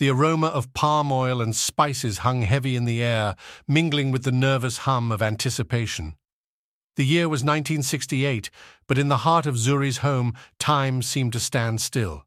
The aroma of palm oil and spices hung heavy in the air, mingling with the nervous hum of anticipation. The year was 1968, but in the heart of Zuri's home, time seemed to stand still.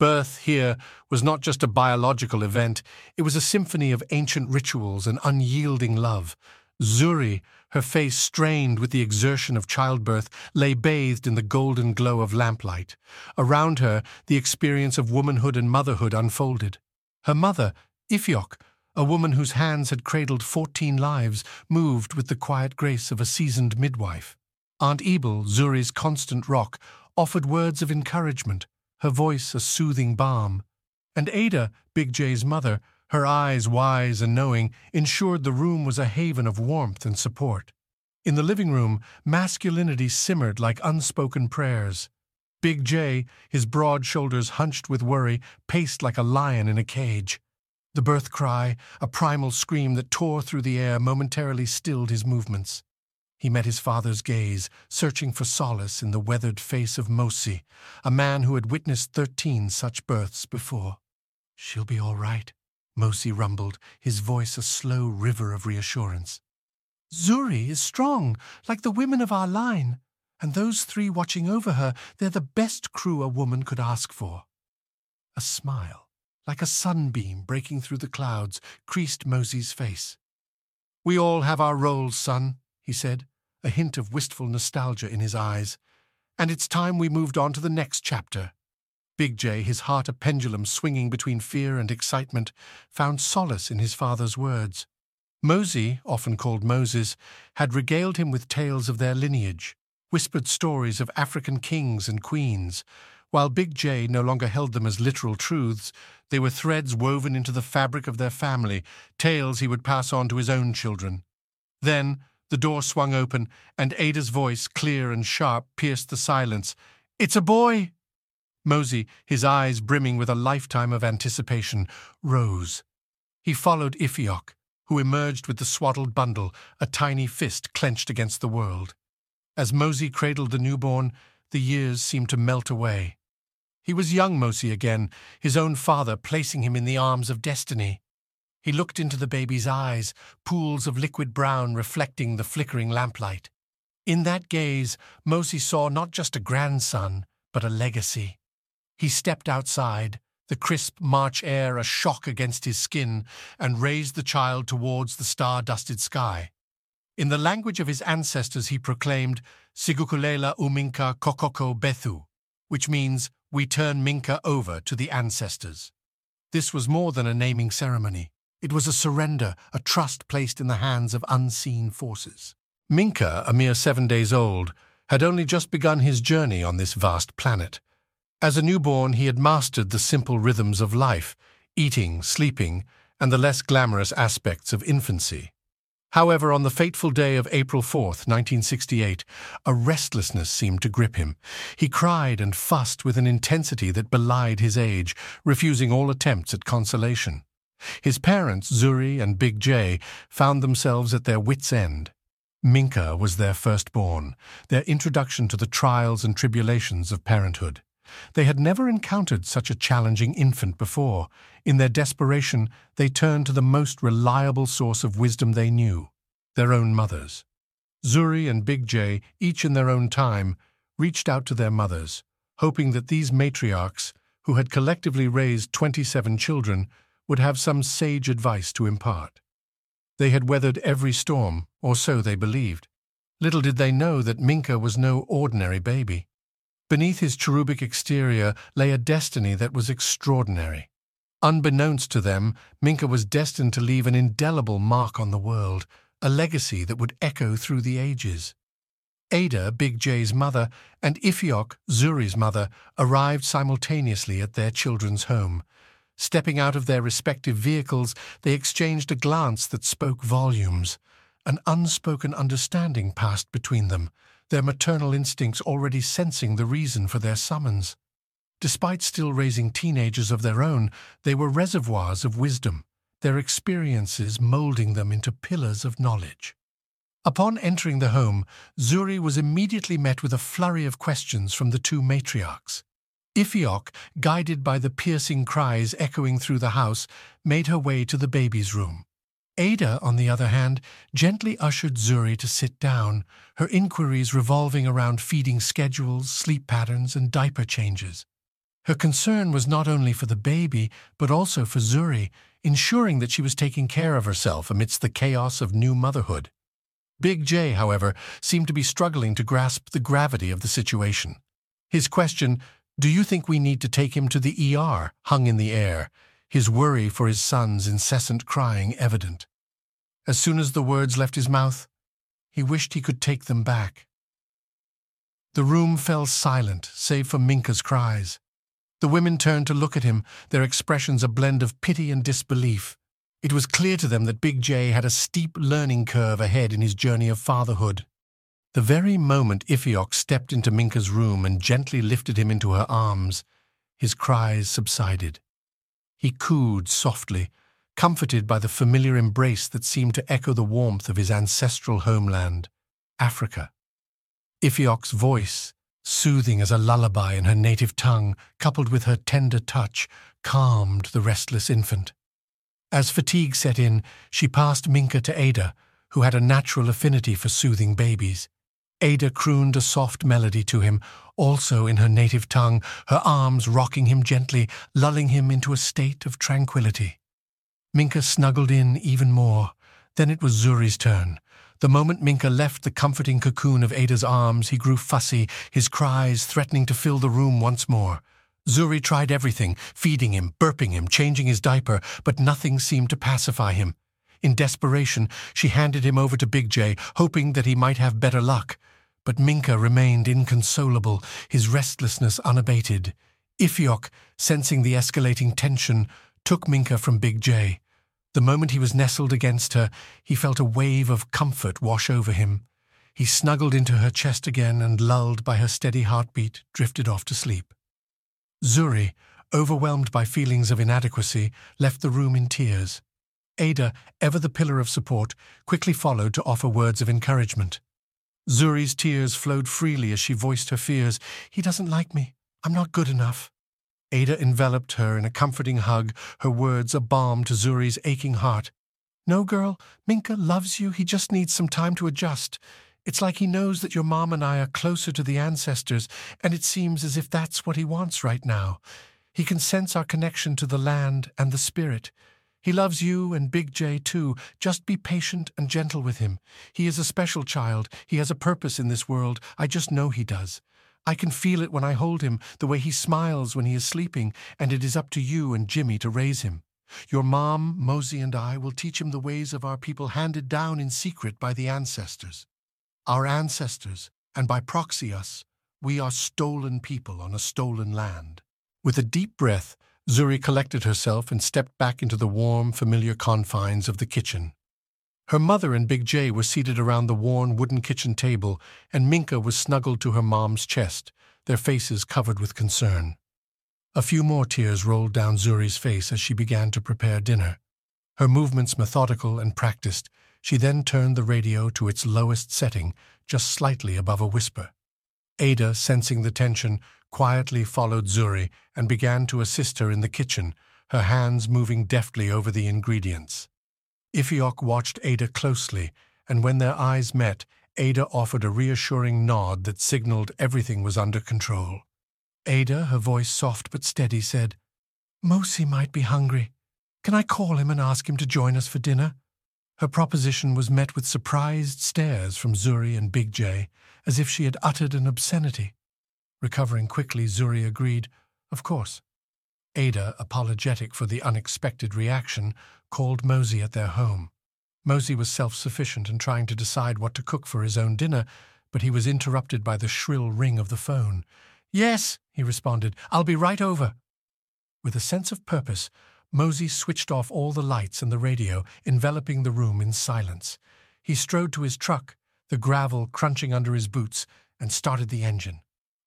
Birth here was not just a biological event, it was a symphony of ancient rituals and unyielding love. Zuri, her face strained with the exertion of childbirth, lay bathed in the golden glow of lamplight. Around her, the experience of womanhood and motherhood unfolded. Her mother, Ifiok, a woman whose hands had cradled fourteen lives, moved with the quiet grace of a seasoned midwife. Aunt Ebel, Zuri's constant rock, offered words of encouragement, her voice a soothing balm. And Ada, Big Jay's mother, her eyes wise and knowing, ensured the room was a haven of warmth and support. In the living room, masculinity simmered like unspoken prayers. Big Jay, his broad shoulders hunched with worry, paced like a lion in a cage. The birth cry, a primal scream that tore through the air, momentarily stilled his movements. He met his father's gaze, searching for solace in the weathered face of Mosi, a man who had witnessed thirteen such births before. She'll be all right, Mosi rumbled, his voice a slow river of reassurance. Zuri is strong, like the women of our line, and those three watching over her, they're the best crew a woman could ask for. A smile, like a sunbeam breaking through the clouds, creased Mosey's face. We all have our roles, son, he said, a hint of wistful nostalgia in his eyes. And it's time we moved on to the next chapter. Big J, his heart a pendulum swinging between fear and excitement, found solace in his father's words. Mosey, often called Moses, had regaled him with tales of their lineage, whispered stories of African kings and queens. While Big J no longer held them as literal truths, they were threads woven into the fabric of their family, tales he would pass on to his own children. Then, the door swung open, and Ada's voice, clear and sharp, pierced the silence. It's a boy! Mosey, his eyes brimming with a lifetime of anticipation, rose. He followed Ifiok, who emerged with the swaddled bundle, a tiny fist clenched against the world. As Mosey cradled the newborn, the years seemed to melt away. He was young Mosey again, his own father placing him in the arms of destiny. He looked into the baby's eyes, pools of liquid brown reflecting the flickering lamplight. In that gaze, Mosey saw not just a grandson, but a legacy. He stepped outside, the crisp March air a shock against his skin, and raised the child towards the star-dusted sky. In the language of his ancestors he proclaimed, Sigukulela Uminka Kokoko Bethu, which means, we turn Minkah over to the ancestors. This was more than a naming ceremony. It was a surrender, a trust placed in the hands of unseen forces. Minkah, a mere seven days old, had only just begun his journey on this vast planet. As a newborn, he had mastered the simple rhythms of life, eating, sleeping, and the less glamorous aspects of infancy. However, on the fateful day of April 4th, 1968, a restlessness seemed to grip him. He cried and fussed with an intensity that belied his age, refusing all attempts at consolation. His parents, Zuri and Big J, found themselves at their wits' end. Minkah was their firstborn, their introduction to the trials and tribulations of parenthood. They had never encountered such a challenging infant before. In their desperation, they turned to the most reliable source of wisdom they knew, their own mothers. Zuri and Big J, each in their own time, reached out to their mothers, hoping that these matriarchs, who had collectively raised 27 children, would have some sage advice to impart. They had weathered every storm, or so they believed. Little did they know that Minkah was no ordinary baby. Beneath his cherubic exterior lay a destiny that was extraordinary. Unbeknownst to them, Minkah was destined to leave an indelible mark on the world, a legacy that would echo through the ages. Ada, Big J's mother, and Ifiok, Zuri's mother, arrived simultaneously at their children's home, Stepping out of their respective vehicles, they exchanged a glance that spoke volumes. An unspoken understanding passed between them, their maternal instincts already sensing the reason for their summons. Despite still raising teenagers of their own, they were reservoirs of wisdom, their experiences molding them into pillars of knowledge. Upon entering the home, Zuri was immediately met with a flurry of questions from the two matriarchs. Ifiok, guided by the piercing cries echoing through the house, made her way to the baby's room. Ada, on the other hand, gently ushered Zuri to sit down, her inquiries revolving around feeding schedules, sleep patterns, and diaper changes. Her concern was not only for the baby, but also for Zuri, ensuring that she was taking care of herself amidst the chaos of new motherhood. Big J, however, seemed to be struggling to grasp the gravity of the situation. His question, do you think we need to take him to the ER, hung in the air, his worry for his son's incessant crying evident. As soon as the words left his mouth, he wished he could take them back. The room fell silent, save for Minkah's cries. The women turned to look at him, their expressions a blend of pity and disbelief. It was clear to them that Big J had a steep learning curve ahead in his journey of fatherhood. The very moment Ifiok stepped into Minkah's room and gently lifted him into her arms, his cries subsided. He cooed softly, comforted by the familiar embrace that seemed to echo the warmth of his ancestral homeland, Africa. Ifiok's voice, soothing as a lullaby in her native tongue, coupled with her tender touch, calmed the restless infant. As fatigue set in, she passed Minkah to Ada, who had a natural affinity for soothing babies. Ada crooned a soft melody to him, also in her native tongue, her arms rocking him gently, lulling him into a state of tranquility. Minkah snuggled in even more. Then it was Zuri's turn. The moment Minkah left the comforting cocoon of Ada's arms, he grew fussy, his cries threatening to fill the room once more. Zuri tried everything, feeding him, burping him, changing his diaper, but nothing seemed to pacify him. In desperation, she handed him over to Big J, hoping that he might have better luck. But Minkah remained inconsolable, his restlessness unabated. Ifiok, sensing the escalating tension, took Minkah from Big J. The moment he was nestled against her, he felt a wave of comfort wash over him. He snuggled into her chest again and, lulled by her steady heartbeat, drifted off to sleep. Zuri, overwhelmed by feelings of inadequacy, left the room in tears. Ada, ever the pillar of support, quickly followed to offer words of encouragement. Zuri's tears flowed freely as she voiced her fears. He doesn't like me. I'm not good enough. Ada enveloped her in a comforting hug, her words a balm to Zuri's aching heart. No, girl, Minkah loves you. He just needs some time to adjust. It's like he knows that your mom and I are closer to the ancestors, and it seems as if that's what he wants right now. He can sense our connection to the land and the spirit. He loves you and Big J too. Just be patient and gentle with him. He is a special child. He has a purpose in this world. I just know he does. I can feel it when I hold him, the way he smiles when he is sleeping, and it is up to you and Jimmy to raise him. Your mom, Mosey, and I will teach him the ways of our people handed down in secret by the ancestors. Our ancestors, and by proxy us, we are stolen people on a stolen land. With a deep breath, Zuri collected herself and stepped back into the warm, familiar confines of the kitchen. Her mother and Big Jay were seated around the worn wooden kitchen table, and Minkah was snuggled to her mom's chest, their faces covered with concern. A few more tears rolled down Zuri's face as she began to prepare dinner. Her movements methodical and practiced, she then turned the radio to its lowest setting, just slightly above a whisper. Ada, sensing the tension, quietly followed Zuri and began to assist her in the kitchen, her hands moving deftly over the ingredients. Ifiok watched Ada closely, and when their eyes met, Ada offered a reassuring nod that signaled everything was under control. Ada, her voice soft but steady, said, Mosi might be hungry. Can I call him and ask him to join us for dinner? Her proposition was met with surprised stares from Zuri and Big J, as if she had uttered an obscenity. Recovering quickly, Zuri agreed, Of course. Ada, apologetic for the unexpected reaction, called Mosey at their home. Mosey was self-sufficient and trying to decide what to cook for his own dinner, but he was interrupted by the shrill ring of the phone. Yes, he responded, I'll be right over. With a sense of purpose, Mosey switched off all the lights and the radio, enveloping the room in silence. He strode to his truck, the gravel crunching under his boots, and started the engine.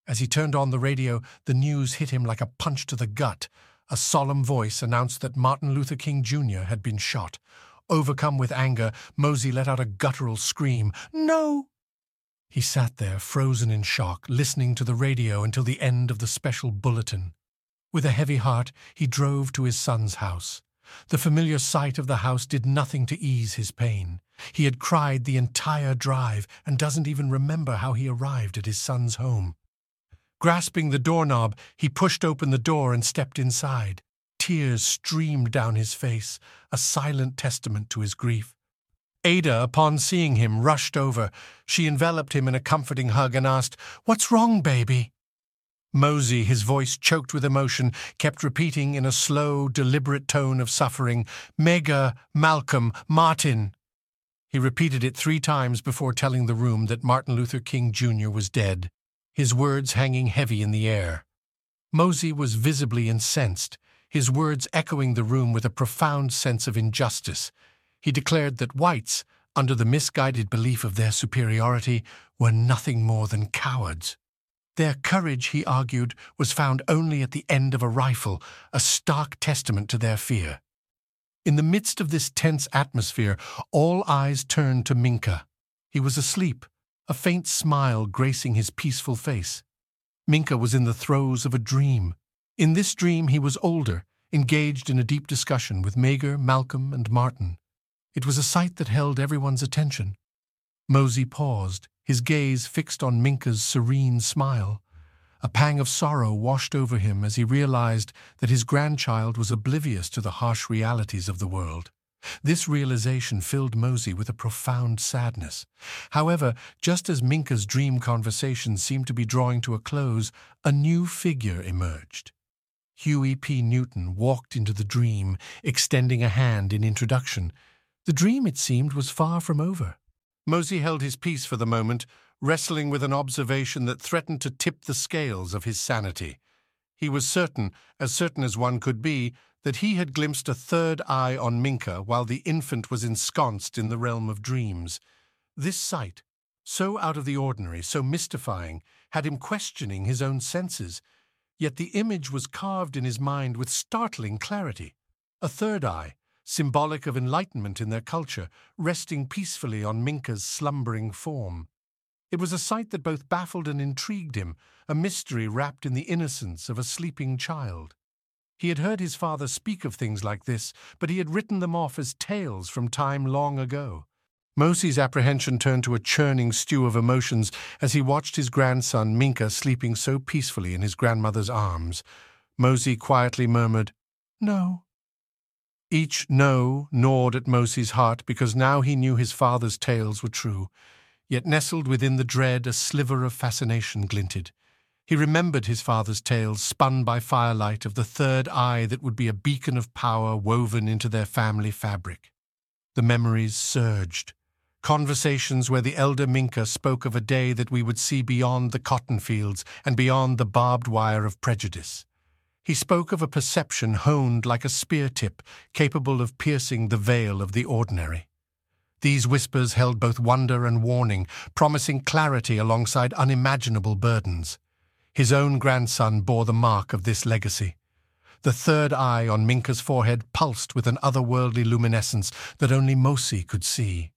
As he turned on the radio, the news hit him like a punch to the gut. A solemn voice announced that Martin Luther King Jr. had been shot. Overcome with anger, Mosey let out a guttural scream. No! He sat there, frozen in shock, listening to the radio until the end of the special bulletin. With a heavy heart, he drove to his son's house. The familiar sight of the house did nothing to ease his pain. He had cried the entire drive and doesn't even remember how he arrived at his son's home. Grasping the doorknob, he pushed open the door and stepped inside. Tears streamed down his face, a silent testament to his grief. Ada, upon seeing him, rushed over. She enveloped him in a comforting hug and asked, What's wrong, baby? Mosey, his voice choked with emotion, kept repeating in a slow, deliberate tone of suffering, Medgar, Malcolm, Martin. He repeated it three times before telling the room that Martin Luther King Jr. was dead, his words hanging heavy in the air. Mosey was visibly incensed, his words echoing the room with a profound sense of injustice. He declared that whites, under the misguided belief of their superiority, were nothing more than cowards. Their courage, he argued, was found only at the end of a rifle, a stark testament to their fear. In the midst of this tense atmosphere, all eyes turned to Minkah. He was asleep, a faint smile gracing his peaceful face. Minkah was in the throes of a dream. In this dream he was older, engaged in a deep discussion with Medgar, Malcolm, and Martin. It was a sight that held everyone's attention. Mosey paused, his gaze fixed on Minkah's serene smile. A pang of sorrow washed over him as he realized that his grandchild was oblivious to the harsh realities of the world. This realization filled Mosey with a profound sadness. However, just as Minkah's dream conversation seemed to be drawing to a close, a new figure emerged. Huey P. Newton walked into the dream, extending a hand in introduction. The dream, it seemed, was far from over. Mosey held his peace for the moment, wrestling with an observation that threatened to tip the scales of his sanity. He was certain, as certain as one could be, that he had glimpsed a third eye on Minkah while the infant was ensconced in the realm of dreams. This sight, so out of the ordinary, so mystifying, had him questioning his own senses, yet the image was carved in his mind with startling clarity. A third eye, symbolic of enlightenment in their culture, resting peacefully on Minkah's slumbering form. It was a sight that both baffled and intrigued him, a mystery wrapped in the innocence of a sleeping child. He had heard his father speak of things like this, but he had written them off as tales from time long ago. Mosey's apprehension turned to a churning stew of emotions as he watched his grandson Minkah sleeping so peacefully in his grandmother's arms. Mosey quietly murmured, No. Each no gnawed at Mosey's heart because now he knew his father's tales were true. Yet nestled within the dread a sliver of fascination glinted. He remembered his father's tales spun by firelight of the third eye that would be a beacon of power woven into their family fabric. The memories surged. Conversations where the elder Minkah spoke of a day that we would see beyond the cotton fields and beyond the barbed wire of prejudice. He spoke of a perception honed like a spear tip, capable of piercing the veil of the ordinary. These whispers held both wonder and warning, promising clarity alongside unimaginable burdens. His own grandson bore the mark of this legacy. The third eye on Minkah's forehead pulsed with an otherworldly luminescence that only Mosey could see.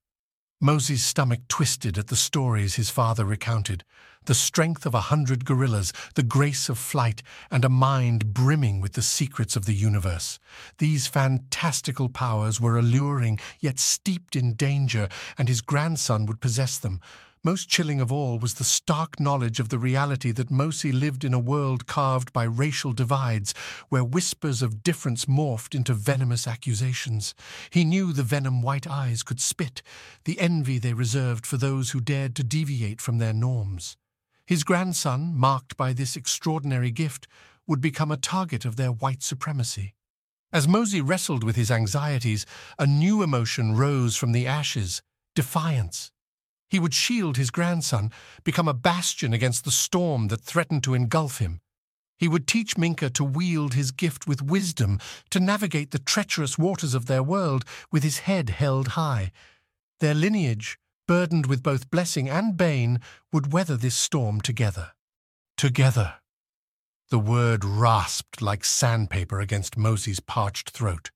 Mosey's stomach twisted at the stories his father recounted, the strength of a hundred gorillas, the grace of flight, and a mind brimming with the secrets of the universe. These fantastical powers were alluring, yet steeped in danger, and his grandson would possess them. Most chilling of all was the stark knowledge of the reality that Mosey lived in a world carved by racial divides, where whispers of difference morphed into venomous accusations. He knew the venom white eyes could spit, the envy they reserved for those who dared to deviate from their norms. His grandson, marked by this extraordinary gift, would become a target of their white supremacy. As Mosey wrestled with his anxieties, a new emotion rose from the ashes defiance. He would shield his grandson, become a bastion against the storm that threatened to engulf him. He would teach Minkah to wield his gift with wisdom, to navigate the treacherous waters of their world with his head held high. Their lineage burdened with both blessing and bane, would weather this storm together. Together. The word rasped like sandpaper against Mosey's parched throat.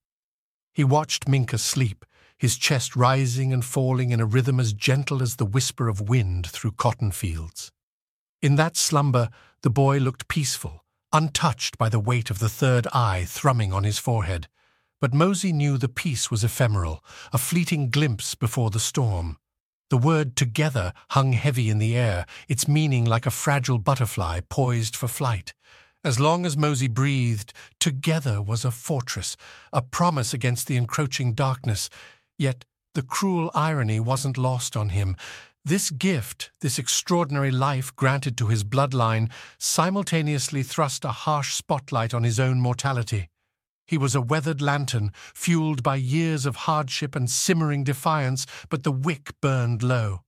He watched Minkah sleep, his chest rising and falling in a rhythm as gentle as the whisper of wind through cotton fields. In that slumber, the boy looked peaceful, untouched by the weight of the third eye thrumming on his forehead. But Mosey knew the peace was ephemeral, a fleeting glimpse before the storm. The word together hung heavy in the air, its meaning like a fragile butterfly poised for flight. As long as Mosey breathed, together was a fortress, a promise against the encroaching darkness. Yet the cruel irony wasn't lost on him. This gift, this extraordinary life granted to his bloodline, simultaneously thrust a harsh spotlight on his own mortality. He was a weathered lantern, fueled by years of hardship and simmering defiance, but the wick burned low.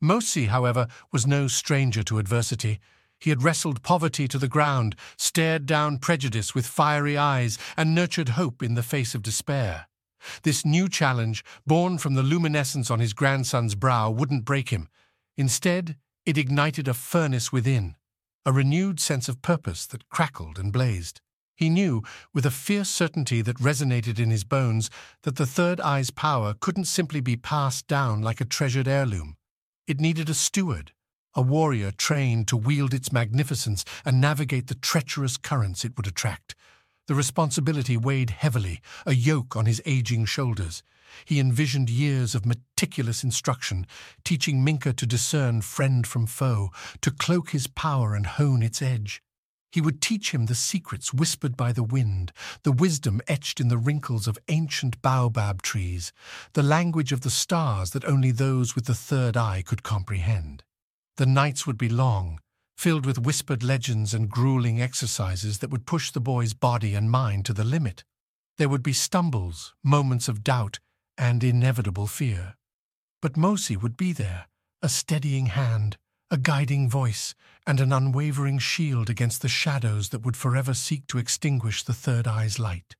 Mosey, however, was no stranger to adversity. He had wrestled poverty to the ground, stared down prejudice with fiery eyes, and nurtured hope in the face of despair. This new challenge, born from the luminescence on his grandson's brow, wouldn't break him. Instead, it ignited a furnace within, a renewed sense of purpose that crackled and blazed. He knew, with a fierce certainty that resonated in his bones, that the third eye's power couldn't simply be passed down like a treasured heirloom. It needed a steward, a warrior trained to wield its magnificence and navigate the treacherous currents it would attract. The responsibility weighed heavily, a yoke on his aging shoulders. He envisioned years of meticulous instruction, teaching Minkah to discern friend from foe, to cloak his power and hone its edge. He would teach him the secrets whispered by the wind, the wisdom etched in the wrinkles of ancient baobab trees, the language of the stars that only those with the third eye could comprehend. The nights would be long, filled with whispered legends and grueling exercises that would push the boy's body and mind to the limit. There would be stumbles, moments of doubt, and inevitable fear. But Mosey would be there, a steadying hand, a guiding voice, and an unwavering shield against the shadows that would forever seek to extinguish the third eye's light.